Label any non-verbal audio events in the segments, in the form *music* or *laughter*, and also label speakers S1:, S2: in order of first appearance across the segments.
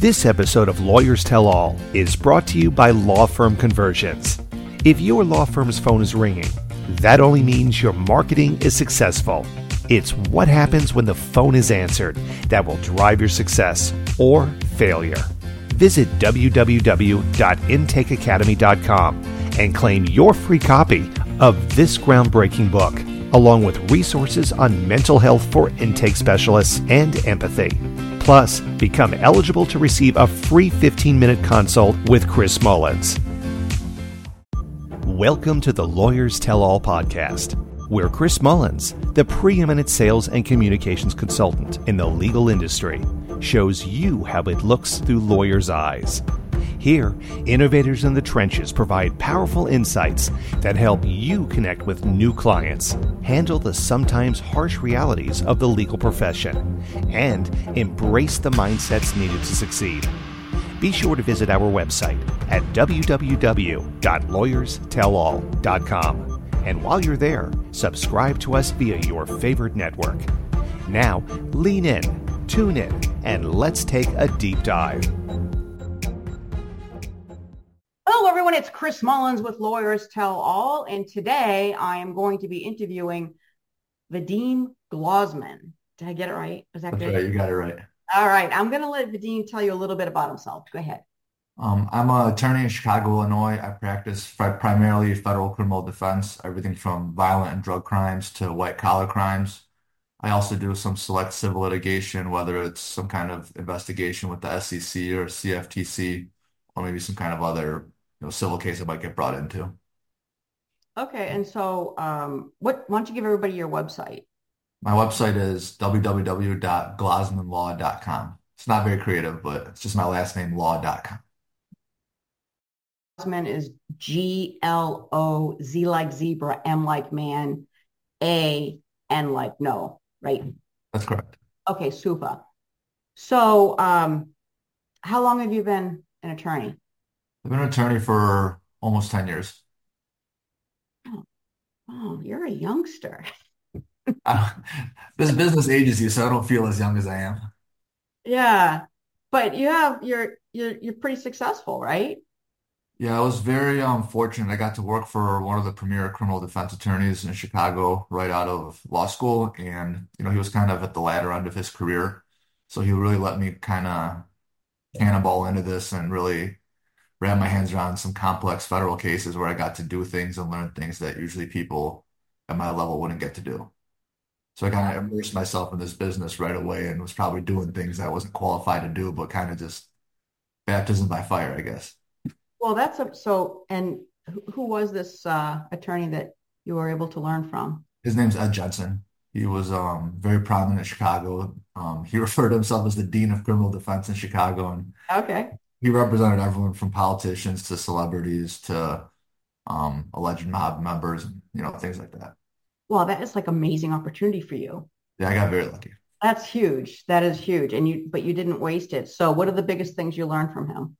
S1: This episode of Lawyers Tell All is brought to you by Law Firm Conversions. If your law firm's phone is ringing, that only means your marketing is successful. It's what happens when the phone is answered that will drive your success or failure. Visit www.intakeacademy.com and claim your free copy of this groundbreaking book, along with resources on mental health for intake specialists and empathy. Plus, become eligible to receive a free 15 minute consult with Chris Mullins. Welcome to the Lawyers Tell All podcast, where Chris Mullins, the preeminent sales and communications consultant in the legal industry, shows you how it looks through lawyers' eyes. Here, innovators in the trenches provide powerful insights that help you connect with new clients, handle the sometimes harsh realities of the legal profession, and embrace the mindsets needed to succeed. Be sure to visit our website at www.lawyerstellall.com. And while you're there, subscribe to us via your favorite network. Now, lean in, tune in, and let's take a deep dive.
S2: Hello, everyone. It's Chris Mullins with Lawyers Tell All. And today I am going to be interviewing Vadim Glozman. Did I get it right?
S3: Is that That's good? Right. You got it right.
S2: All right. I'm going to let Vadim tell you a little bit about himself. Go ahead.
S3: Um, I'm an attorney in Chicago, Illinois. I practice primarily federal criminal defense, everything from violent and drug crimes to white collar crimes. I also do some select civil litigation, whether it's some kind of investigation with the SEC or CFTC, or maybe some kind of other know, civil case I might get brought into.
S2: Okay, and so um, what? Why don't you give everybody your website?
S3: My website is www.glozmanlaw.com. It's not very creative, but it's just my last name, law.com.
S2: Glozman is G L O Z like zebra, M like man, A N like no, right?
S3: That's correct.
S2: Okay, super. So, um, how long have you been an attorney?
S3: I've been an attorney for almost 10 years.
S2: Oh, oh you're a youngster. *laughs*
S3: this business ages you, so I don't feel as young as I am.
S2: Yeah. But you have you're you're you're pretty successful, right?
S3: Yeah, I was very um fortunate. I got to work for one of the premier criminal defense attorneys in Chicago right out of law school, and you know he was kind of at the latter end of his career, so he really let me kind of cannonball into this and really wrap my hands around some complex federal cases where I got to do things and learn things that usually people at my level wouldn't get to do. So I kind of immersed myself in this business right away and was probably doing things I wasn't qualified to do, but kind of just baptism by fire, I guess.
S2: Well, that's a, so, and who was this uh, attorney that you were able to learn from?
S3: His name's Ed Genson. He was um, very prominent in Chicago. Um, he *laughs* referred to himself as the dean of criminal defense in Chicago, and
S2: okay,
S3: he represented everyone from politicians to celebrities to um, alleged mob members, and you know things like that.
S2: Well, that is like amazing opportunity for you.
S3: Yeah, I got very lucky.
S2: That's huge. That is huge, and you but you didn't waste it. So, what are the biggest things you learned from him?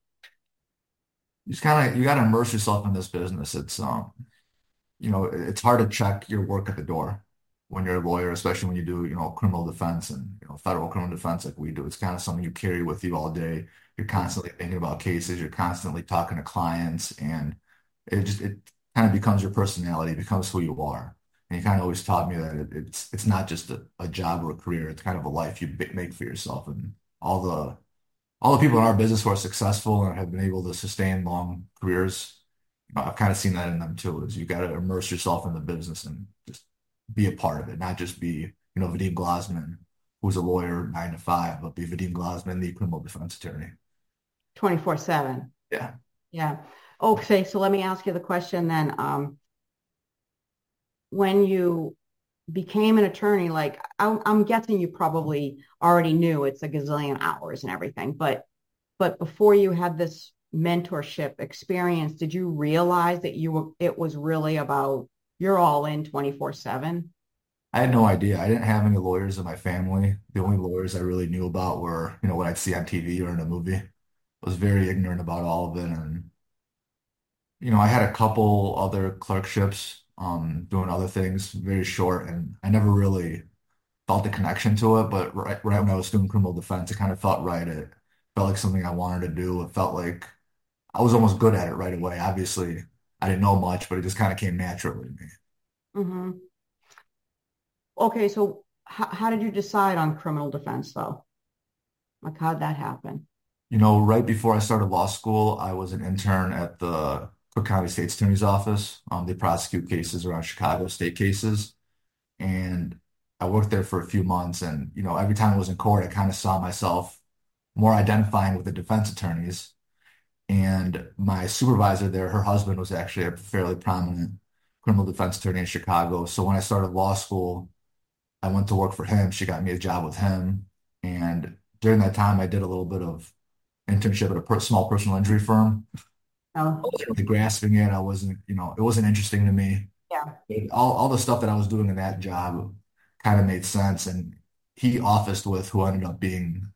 S3: You just kind of you got to immerse yourself in this business. It's um, you know, it's hard to check your work at the door when you're a lawyer, especially when you do, you know, criminal defense and you know, federal criminal defense like we do. It's kind of something you carry with you all day. You're constantly thinking about cases. You're constantly talking to clients, and it just it kind of becomes your personality, it becomes who you are. And he kind of always taught me that it, it's it's not just a, a job or a career. It's kind of a life you make for yourself. And all the all the people in our business who are successful and have been able to sustain long careers, I've kind of seen that in them too. Is you got to immerse yourself in the business and just be a part of it, not just be you know Vadim Glozman, who's a lawyer nine to five, but be Vadim Glozman, the criminal defense attorney.
S2: 24 7.
S3: Yeah.
S2: Yeah. Okay. So let me ask you the question then. Um, when you became an attorney, like I'm, I'm guessing you probably already knew it's a gazillion hours and everything, but but before you had this mentorship experience, did you realize that you were it was really about you're all in 24 7?
S3: I had no idea. I didn't have any lawyers in my family. The only lawyers I really knew about were, you know, what I'd see on TV or in a movie was very ignorant about all of it. And, you know, I had a couple other clerkships, um, doing other things, very short, and I never really felt the connection to it. But right, right when I was doing criminal defense, it kind of felt right. It felt like something I wanted to do. It felt like I was almost good at it right away. Obviously, I didn't know much, but it just kind of came naturally to me.
S2: Mm-hmm. Okay, so how, how did you decide on criminal defense though? Like how'd that happen?
S3: You know, right before I started law school, I was an intern at the Cook County State's Attorney's Office. Um, they prosecute cases around Chicago state cases. And I worked there for a few months. And, you know, every time I was in court, I kind of saw myself more identifying with the defense attorneys. And my supervisor there, her husband was actually a fairly prominent criminal defense attorney in Chicago. So when I started law school, I went to work for him. She got me a job with him. And during that time, I did a little bit of internship at a per small personal injury firm. Oh. I
S2: Oh,
S3: wasn't really grasping it. I wasn't, you know, it wasn't interesting to me.
S2: yeah.
S3: All, all the stuff that I was doing in that job kind of made sense. And he officed with who ended up being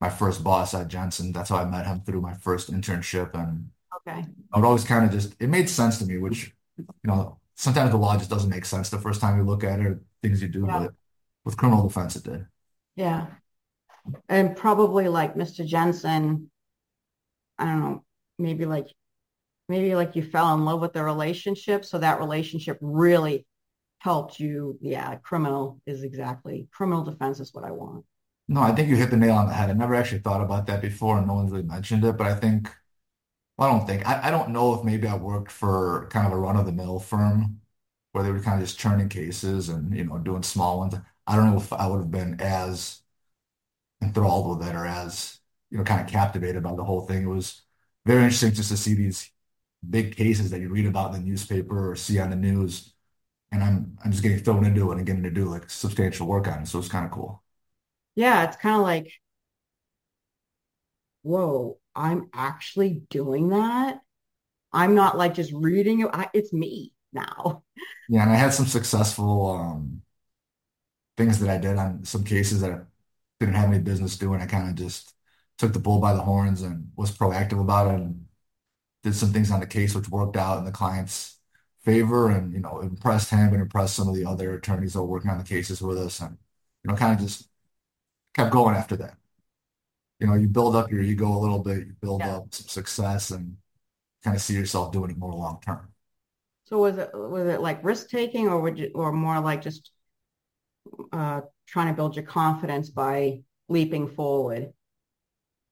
S3: my first boss at Genson. That's how I met him through my first internship. And
S2: Okay.
S3: I would always kind of just, it made sense to me, which, you know, sometimes the law just doesn't make sense the first time you look at it, or things you do,
S2: Yeah.
S3: but with criminal defense, it did.
S2: Yeah. And probably like Mr. Genson, I don't know, maybe like maybe like you fell in love with the relationship, so that relationship really helped you. Yeah, criminal is exactly criminal defense is what I want.
S3: No, I think you hit the nail on the head. I never actually thought about that before, and no one's really mentioned it, but I think, well, I don't think, I, I don't know if maybe I worked for kind of a run-of-the-mill firm where they were kind of just churning cases and, you know, doing small ones. I don't know if I would have been as enthralled with it or as, you know, kind of captivated by the whole thing. It was very interesting just to see these big cases that you read about in the newspaper or see on the news. And I'm I'm just getting thrown into it and getting to do like substantial work on it. So it's kind of cool.
S2: Yeah, it's kind of like, whoa, I'm actually doing that. I'm not like just reading it. I, it's me now.
S3: Yeah, and I had some successful um things that I did on some cases that didn't have any business doing. I kind of just took the bull by the horns and was proactive about it and did some things on the case which worked out in the client's favor and you know impressed him and impressed some of the other attorneys that were working on the cases with us and you know kind of just kept going after that. You know, you build up your ego a little bit, you build
S2: Yeah.
S3: up some success and kind of see yourself doing it more long term.
S2: So was it was it like risk taking or would you or more like just uh trying to build your confidence by leaping forward?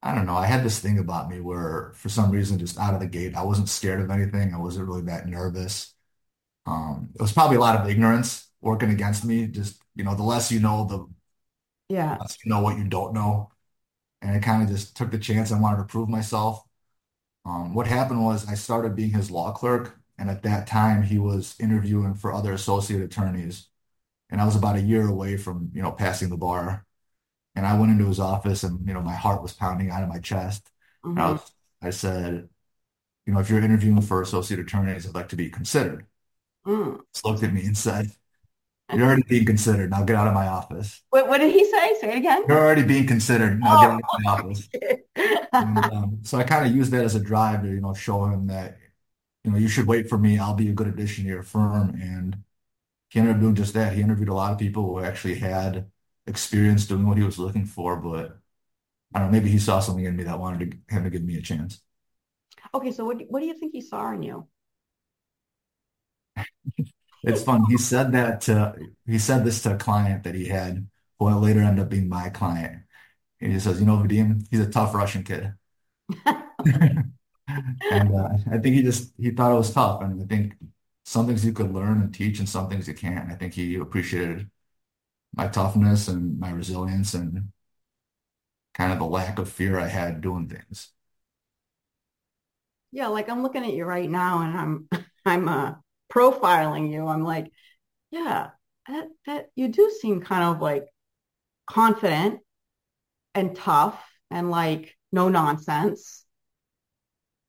S3: I don't know. I had this thing about me where, for some reason, just out of the gate, I wasn't scared of anything. I wasn't really that nervous. Um, it was probably a lot of ignorance working against me. Just, you know, the less you know, the
S2: Yeah.
S3: less you know what you don't know. And I kind of just took the chance. I wanted to prove myself. Um, what happened was I started being his law clerk, and at that time, he was interviewing for other associate attorneys, and I was about a year away from, you know, passing the bar. And I went into his office, and you know, my heart was pounding out of my chest. And I was, I said, you know, if you're interviewing for associate attorneys, I'd like to be considered.
S2: Mm.
S3: He looked at me and said, "You're already being considered. Now get out of my office.
S2: What what did he say? Say it again.
S3: You're already being considered. Now get
S2: Oh,
S3: out of my office." And um, so I kind of used that as a drive to, you know, show him that, you know, you should wait for me. I'll be a good addition to your firm. And he ended up doing just that. He interviewed a lot of people who actually had experience doing what he was looking for, but I don't know, maybe he saw something in me that wanted to, him to give me a chance.
S2: okay, so what what do you think he saw in you?
S3: It's fun. He said that to, he said this to a client that he had who later ended up being my client. And he says, you know, Vadim, he's a tough Russian kid. *laughs* *laughs* And uh, I think he just he thought it was tough. And I think some things you could learn and teach and some things you can't. I think he appreciated my toughness and my resilience and kind of the lack of fear I had doing things.
S2: Yeah, like I'm looking at you right now and I'm *laughs* I'm uh profiling you. I'm like, yeah, that that you do seem kind of like confident and tough and like no nonsense.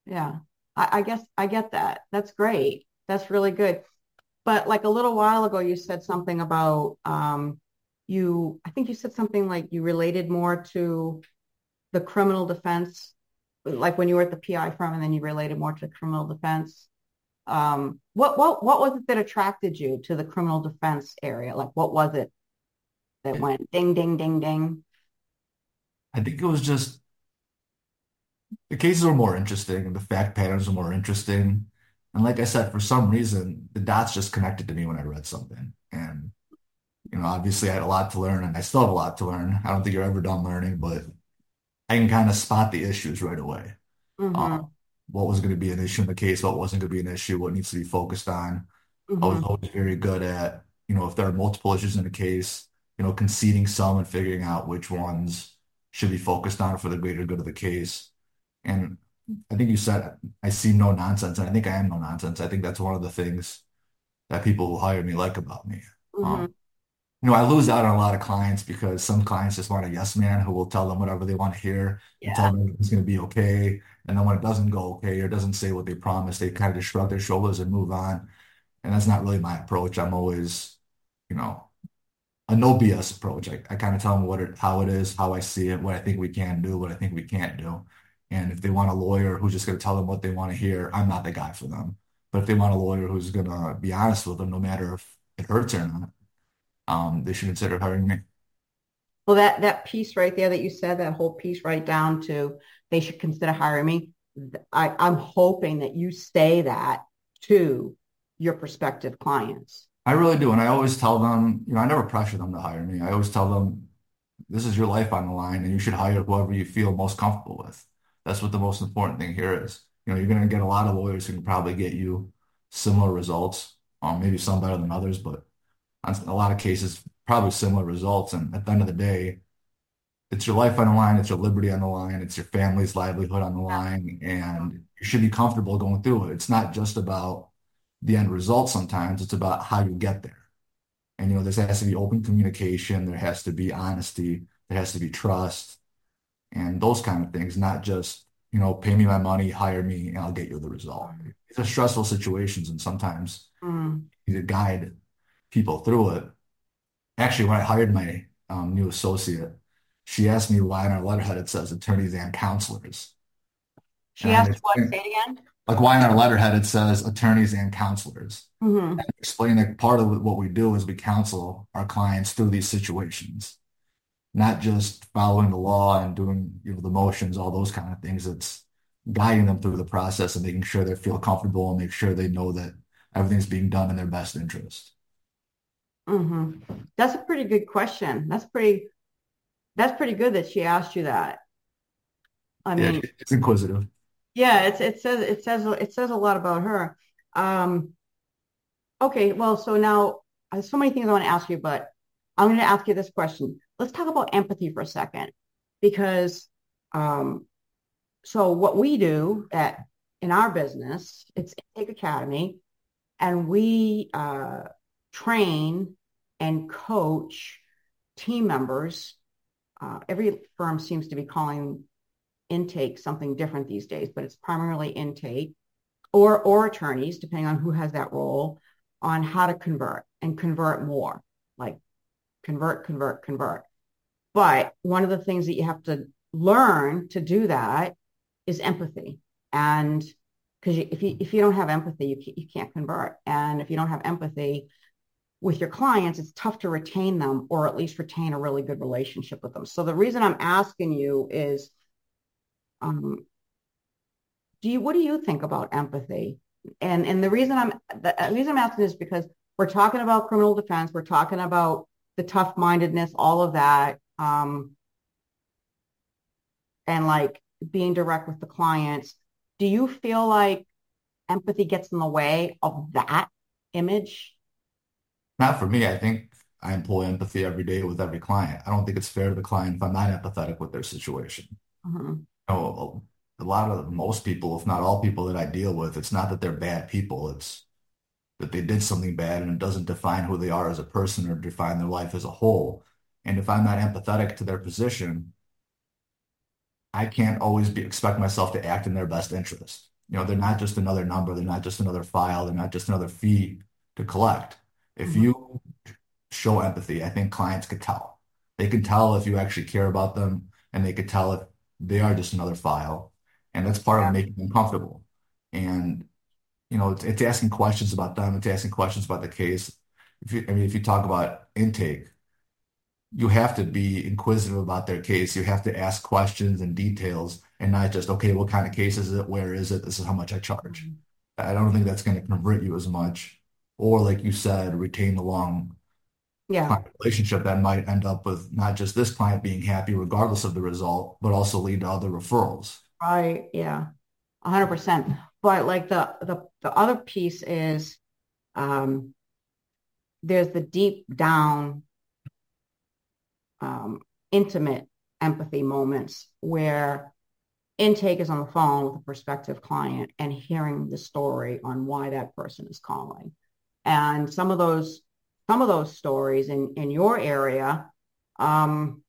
S2: Yeah. I, I guess I get that. That's great. That's really good. But like a little while ago you said something about um you I think you said something like you related more to the criminal defense like when you were at the PI firm and then you related more to criminal defense. Um, what what what was it that attracted you to the criminal defense area? Like what was it that went ding ding ding ding?
S3: I think it was just the cases were more interesting, and the fact patterns were more interesting. And like I said, for some reason, the dots just connected to me when I read something. And, you know, obviously I had a lot to learn and I still have a lot to learn. I don't think you're ever done learning, but I can kind of spot the issues right away.
S2: Mm-hmm.
S3: Um, what was going to be an issue in the case, what wasn't going to be an issue, what needs to be focused on. I was
S2: Mm-hmm.
S3: always very good at, you know, if there are multiple issues in the case, you know, conceding some and figuring out which ones should be focused on for the greater good of the case. And I think you said I seem no nonsense, and I think I am no nonsense. I think that's one of the things that people who hire me like about me.
S2: Mm-hmm.
S3: Um, you know, I lose out on a lot of clients because some clients just want a yes man who will tell them whatever they want to hear and tell them it's going to be okay. And then when it doesn't go okay or doesn't say what they promised, they kind of just shrug their shoulders and move on. And that's not really my approach. I'm always, you know, a no BS approach. I, I kind of tell them what it, how it is, how I see it, what I think we can do, what I think we can't do. And if they want a lawyer who's just going to tell them what they want to hear, I'm not the guy for them. But if they want a lawyer who's going to be honest with them, no matter if it hurts or not, um, they should consider hiring me.
S2: Well, that that piece right there that you said, that whole piece right down to they should consider hiring me. I, I'm hoping that you say that to your prospective clients.
S3: I really do. And I always tell them, you know, I never pressure them to hire me. I always tell them, this is your life on the line and you should hire whoever you feel most comfortable with. That's what the most important thing here is. You know, you're going to get a lot of lawyers who can probably get you similar results, um, maybe some better than others, but on a lot of cases, probably similar results. And at the end of the day, it's your life on the line, it's your liberty on the line, it's your family's livelihood on the line, and you should be comfortable going through it. It's not just about the end result sometimes, it's about how you get there. And, you know, there has to be open communication, there has to be honesty, there has to be trust, and those kind of things, not just, you know, pay me my money, hire me, and I'll get you the result. These are stressful situations, and sometimes
S2: Mm.
S3: you need to guide people through it. Actually, when I hired my um, new associate, she asked me why on our letterhead it says attorneys and counselors.
S2: She
S3: And
S2: asked what? Say again.
S3: like, why on our letterhead it says attorneys and counselors.
S2: hmm
S3: Explain that part of what we do is we counsel our clients through these situations, not just following the law and doing, you know, the motions, all those kind of things. It's guiding them through the process and making sure they feel comfortable and make sure they know that everything's being done in their best interest.
S2: hmm That's a pretty good question. That's pretty, that's pretty good that she asked you that. I
S3: Yeah,
S2: mean,
S3: it's inquisitive.
S2: yeah, it's it says it says it says a lot about her. Um, okay, well, so now so many things I want to ask you, but I'm going to ask you this question. Let's talk about empathy for a second, because um, so what we do at in our business, it's Intake Academy, and we uh, train and coach team members. Uh, every firm seems to be calling intake something different these days, but it's primarily intake or or attorneys, depending on who has that role, on how to convert and convert more, like convert, convert, convert. But one of the things that you have to learn to do that is empathy. And because if you if you don't have empathy, you can't, you can't convert. And if you don't have empathy with your clients, it's tough to retain them or at least retain a really good relationship with them. So the reason I'm asking you is, um, do you what do you think about empathy? And and the reason I'm the reason I'm asking is because we're talking about criminal defense, we're talking about the tough mindedness, all of that. Um, and like being direct with the clients. Do you feel like empathy gets in the way of that image?
S3: Not for me. I think I employ empathy every day with every client. I don't think it's fair to the client if I'm not empathetic with their situation.
S2: Mhm.
S3: You know, a lot of most people, if not all people that I deal with, it's not that they're bad people. It's that they did something bad and it doesn't define who they are as a person or define their life as a whole. And if I'm not empathetic to their position, I can't always be expect myself to act in their best interest. You know, they're not just another number, they're not just another file, they're not just another fee to collect. If
S2: Mhm.
S3: you show empathy, I think clients could tell. They can tell if you actually care about them, and they could tell if they are just another file. And that's part
S2: Yeah.
S3: of making them comfortable. And you know, it's, it's asking questions about them, it's asking questions about the case. If you, I mean, if you talk about intake, you have to be inquisitive about their case. You have to ask questions and details and not just, okay, what kind of case is it? Where is it? This is how much I charge.
S2: Mm-hmm.
S3: I don't think that's going to convert you as much. Or like you said, retain a long
S2: Yeah.
S3: relationship that might end up with not just this client being happy regardless of the result, but also lead to other referrals.
S2: Right. Yeah. A hundred percent. But like the the the other piece is um there's the deep down um intimate empathy moments where intake is on the phone with a prospective client and hearing the story on why that person is calling. And some of those some of those stories in in your area, um,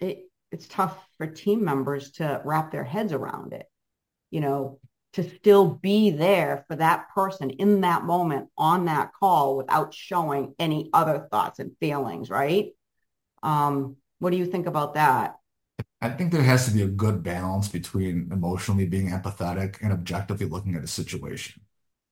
S2: it it's tough for team members to wrap their heads around it. You know, to still be there for that person in that moment on that call without showing any other thoughts and feelings, right? Um, what do you think about that?
S3: I think there has to be a good balance between emotionally being empathetic and objectively looking at a situation.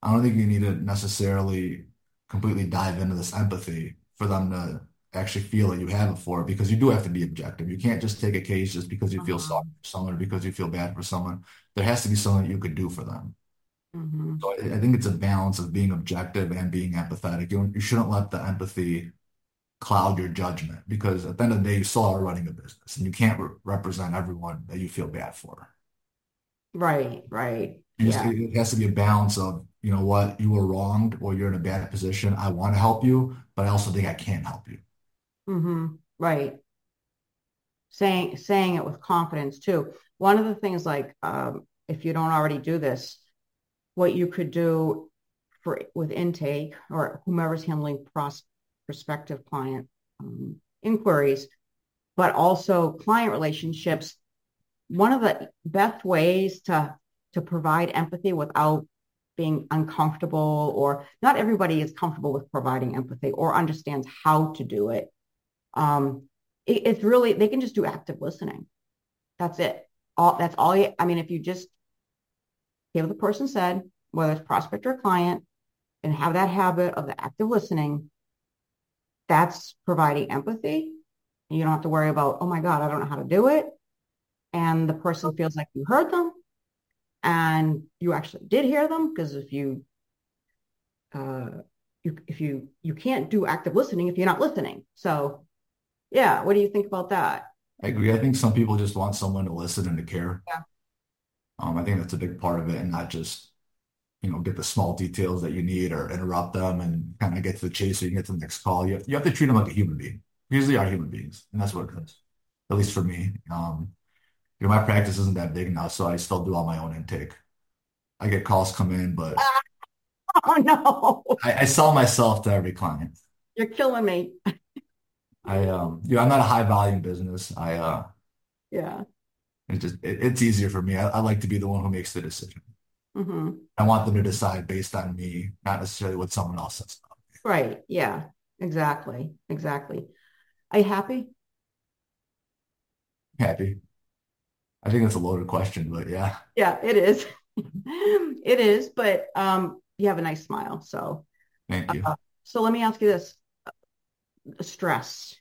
S3: I don't think you need to necessarily completely dive into this empathy for them to actually feel that you have it for it because you do have to be objective. You can't just take a case just because you feel
S2: Uh-huh.
S3: sorry for someone or because you feel bad for someone. There has to be something you could do for them.
S2: hmm
S3: So I I think it's a balance of being objective and being empathetic. You, you shouldn't let the empathy cloud your judgment because at the end of the day, you still are running a business and you can't re represent everyone that you feel bad for.
S2: Right, right. Yeah.
S3: it has to be a balance of, you know what, you were wronged or you're in a bad position. I want to help you, but I also think I can't help you.
S2: hmm Right. Saying saying it with confidence too. One of the things like um, if you don't already do this, what you could do for with intake or whomever's handling pros prospective client um, inquiries, but also client relationships. One of the best ways to to provide empathy without being uncomfortable or not everybody is comfortable with providing empathy or understands how to do it. Um, it, it's really they can just do active listening. That's it. All that's all you. I mean, if you just hear what the person said, whether it's prospect or client, and have that habit of the active listening, that's providing empathy. You don't have to worry about, oh my God, I don't know how to do it. And the person feels like you heard them and you actually did hear them because if you uh you if you you can't do active listening if you're not listening. So yeah, what do you think about that?
S3: I agree. I think some people just want someone to listen and to care.
S2: Yeah.
S3: Um, I think that's a big part of it and not just, you know, get the small details that you need or interrupt them and kind of get to the chase so you can get to the next call. You have, you have to treat them like a human being. Usually are human beings, and that's what it is, at least for me. Um, you know, my practice isn't that big now, so I still do all my own intake. I get calls come in, but *laughs*
S2: Oh no,
S3: I, I sell myself to every client.
S2: you're killing me.
S3: I um, you know, I'm not a high volume business. I uh,
S2: Yeah.
S3: it's just it, it's easier for me. I, I like to be the one who makes the decision.
S2: Hmm
S3: I want them to decide based on me, not necessarily what someone else says.
S2: Right. Yeah. Exactly. Exactly. Are you happy?
S3: Happy. I think that's a loaded question, but yeah,
S2: Yeah, it is. *laughs* It is, but um, you have a nice smile. So,
S3: thank you.
S2: uh, so let me ask you this: stress.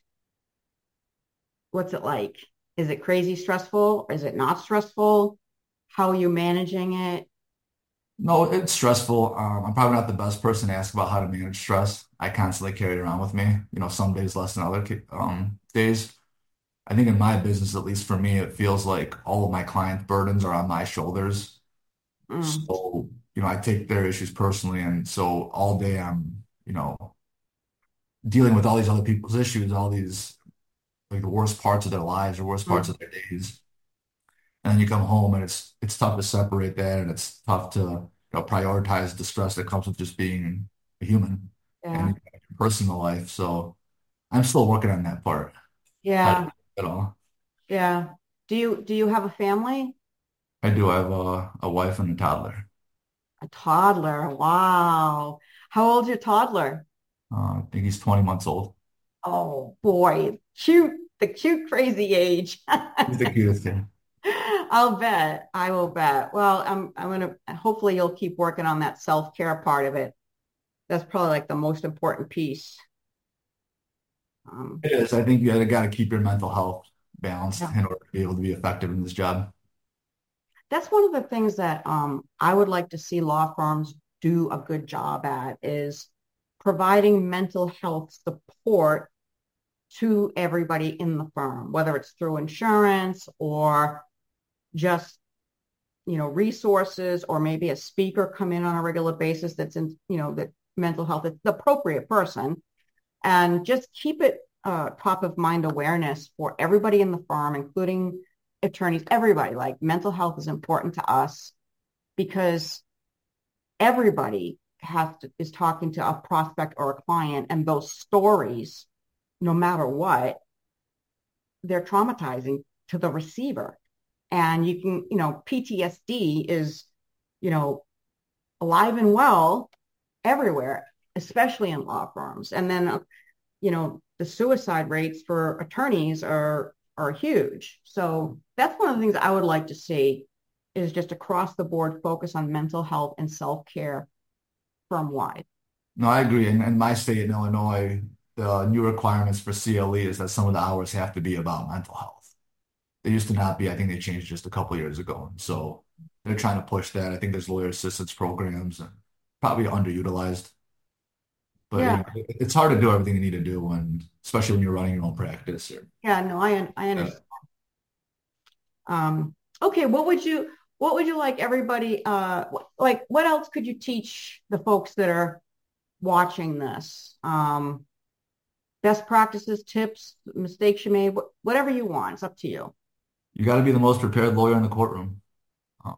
S2: What's it like? Is it crazy stressful? Is it not stressful? How are you managing it?
S3: No, it's stressful. Um, I'm probably not the best person to ask about how to manage stress. I constantly carry it around with me. You know, some days less than other ca- um, days. I think in my business, at least for me, it feels like all of my client burdens are on my shoulders.
S2: Mm,
S3: So, you know, I take their issues personally, and so all day I'm, you know, dealing with all these other people's issues, all these like the worst parts of their lives or worst parts
S2: mm,
S3: of their days. And then you come home and it's it's tough to separate that and it's tough to, you know, prioritize the stress that comes with just being a human and your personal life. So I'm still working on that part.
S2: Yeah.
S3: at all.
S2: Yeah. Do you do you have a family?
S3: I do I have a, a wife and a toddler.
S2: A toddler. Wow. How old's your toddler?
S3: Uh, I think he's 20 months old.
S2: Oh boy, cute, the cute, crazy age. *laughs*
S3: He's the cutest kid.
S2: I'll bet. I will bet. Well, I'm I'm gonna hopefully you'll keep working on that self-care part of it. That's probably like the most important piece. Um,
S3: It is. I think you got to keep your mental health balanced
S2: yeah.
S3: in order to be able to be effective in this job.
S2: That's one of the things that um, I would like to see law firms do a good job at is providing mental health support to everybody in the firm, whether it's through insurance or just, you know, resources or maybe a speaker come in on a regular basis that's in, you know, that mental health, it's the appropriate person and just keep it uh, top of mind awareness for everybody in the firm, including attorneys, everybody. Like mental health is important to us because everybody has to, is talking to a prospect or a client, and those stories, no matter what, they're traumatizing to the receiver. And you can, you know, PTSD is, you know, alive and well everywhere, especially in law firms. And then, you know, the suicide rates for attorneys are are huge. So that's one of the things I would like to see is just across the board focus on mental health and self care firm wide.
S3: No, I agree. In, in my state in Illinois, the new requirements for CLE is that some of the hours have to be about mental health. They used to not be. I think they changed just a couple years ago. So they're trying to push that. I think there's lawyer assistance programs and probably underutilized. But
S2: Yeah.
S3: you know, it's hard to do everything you need to do when, especially when you're running your own practice. Or,
S2: Yeah, no, I I
S3: yeah.
S2: understand. Um, okay, what would you what would you like everybody uh like what else could you teach the folks that are watching this? Um, best practices, tips, mistakes you made, whatever you want. It's up to you.
S3: You got to be the most prepared lawyer in the courtroom. Um,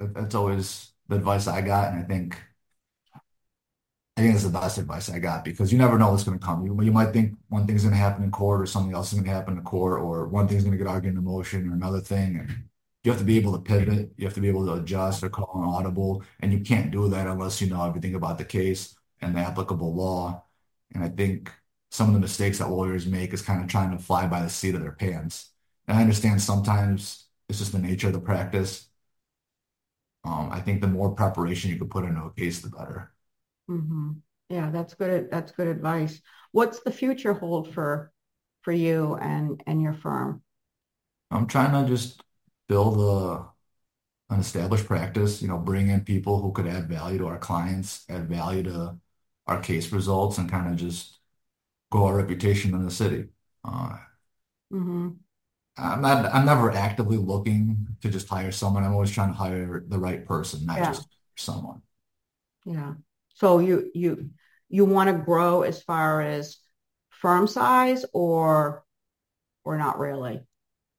S3: that, that's always the advice I got, and I think I think it's the best advice I got because you never know what's going to come. You, you might think one thing's going to happen in court, or something else is going to happen in court, or one thing's going to get argued in motion, or another thing, and you have to be able to pivot. You have to be able to adjust or call an audible, and you can't do that unless you know everything about the case and the applicable law. And I think some of the mistakes that lawyers make is kind of trying to fly by the seat of their pants. I understand sometimes it's just the nature of the practice. Um, I think the more preparation you could put into a case, the better.
S2: hmm Yeah, that's good. That's good advice. What's the future hold for for you and and your firm?
S3: I'm trying to just build a an established practice, you know, bring in people who could add value to our clients, add value to our case results, and kind of just grow our reputation in the city. Uh,
S2: hmm
S3: I'm not, I'm never actively looking to just hire someone. I'm always trying to hire the right person, not
S2: Yeah,
S3: just someone.
S2: yeah. So you you you want to grow as far as firm size or or not really?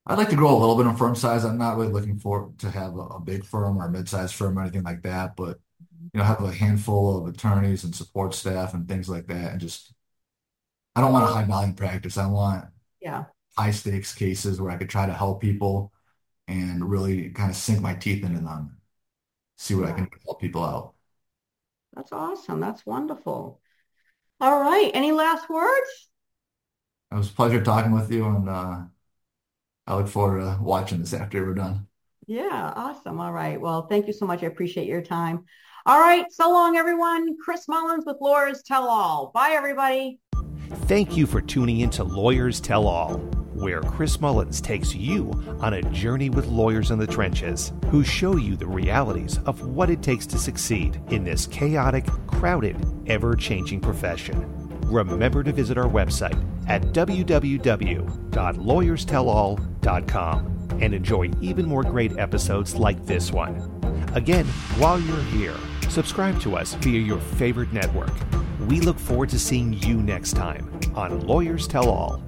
S3: I'd like to grow a little bit in firm size. I'm not really looking for to have a, a big firm or a mid-sized firm or anything like that, but mm-hmm. you know, have a handful of attorneys and support staff and things like that. And just, I don't want a high volume practice. I want
S2: Yeah.
S3: High stakes cases where I could try to help people and really kind of sink my teeth into them, see what I can do to help people out.
S2: That's awesome. That's wonderful. All right. Any last words?
S3: It was a pleasure talking with you, and uh, I look forward to watching this after we're done.
S2: Yeah, awesome. All right. Well, thank you so much. I appreciate your time. All right. So long, everyone. Chris Mullins with Lawyers Tell All. Bye, everybody.
S1: Thank you for tuning in to Lawyers Tell All, where Chris Mullins takes you on a journey with lawyers in the trenches who show you the realities of what it takes to succeed in this chaotic, crowded, ever changing profession. Remember to visit our website at www.lawyerstellall.com and enjoy even more great episodes like this one. Again, while you're here, subscribe to us via your favorite network. We look forward to seeing you next time on Lawyers Tell All.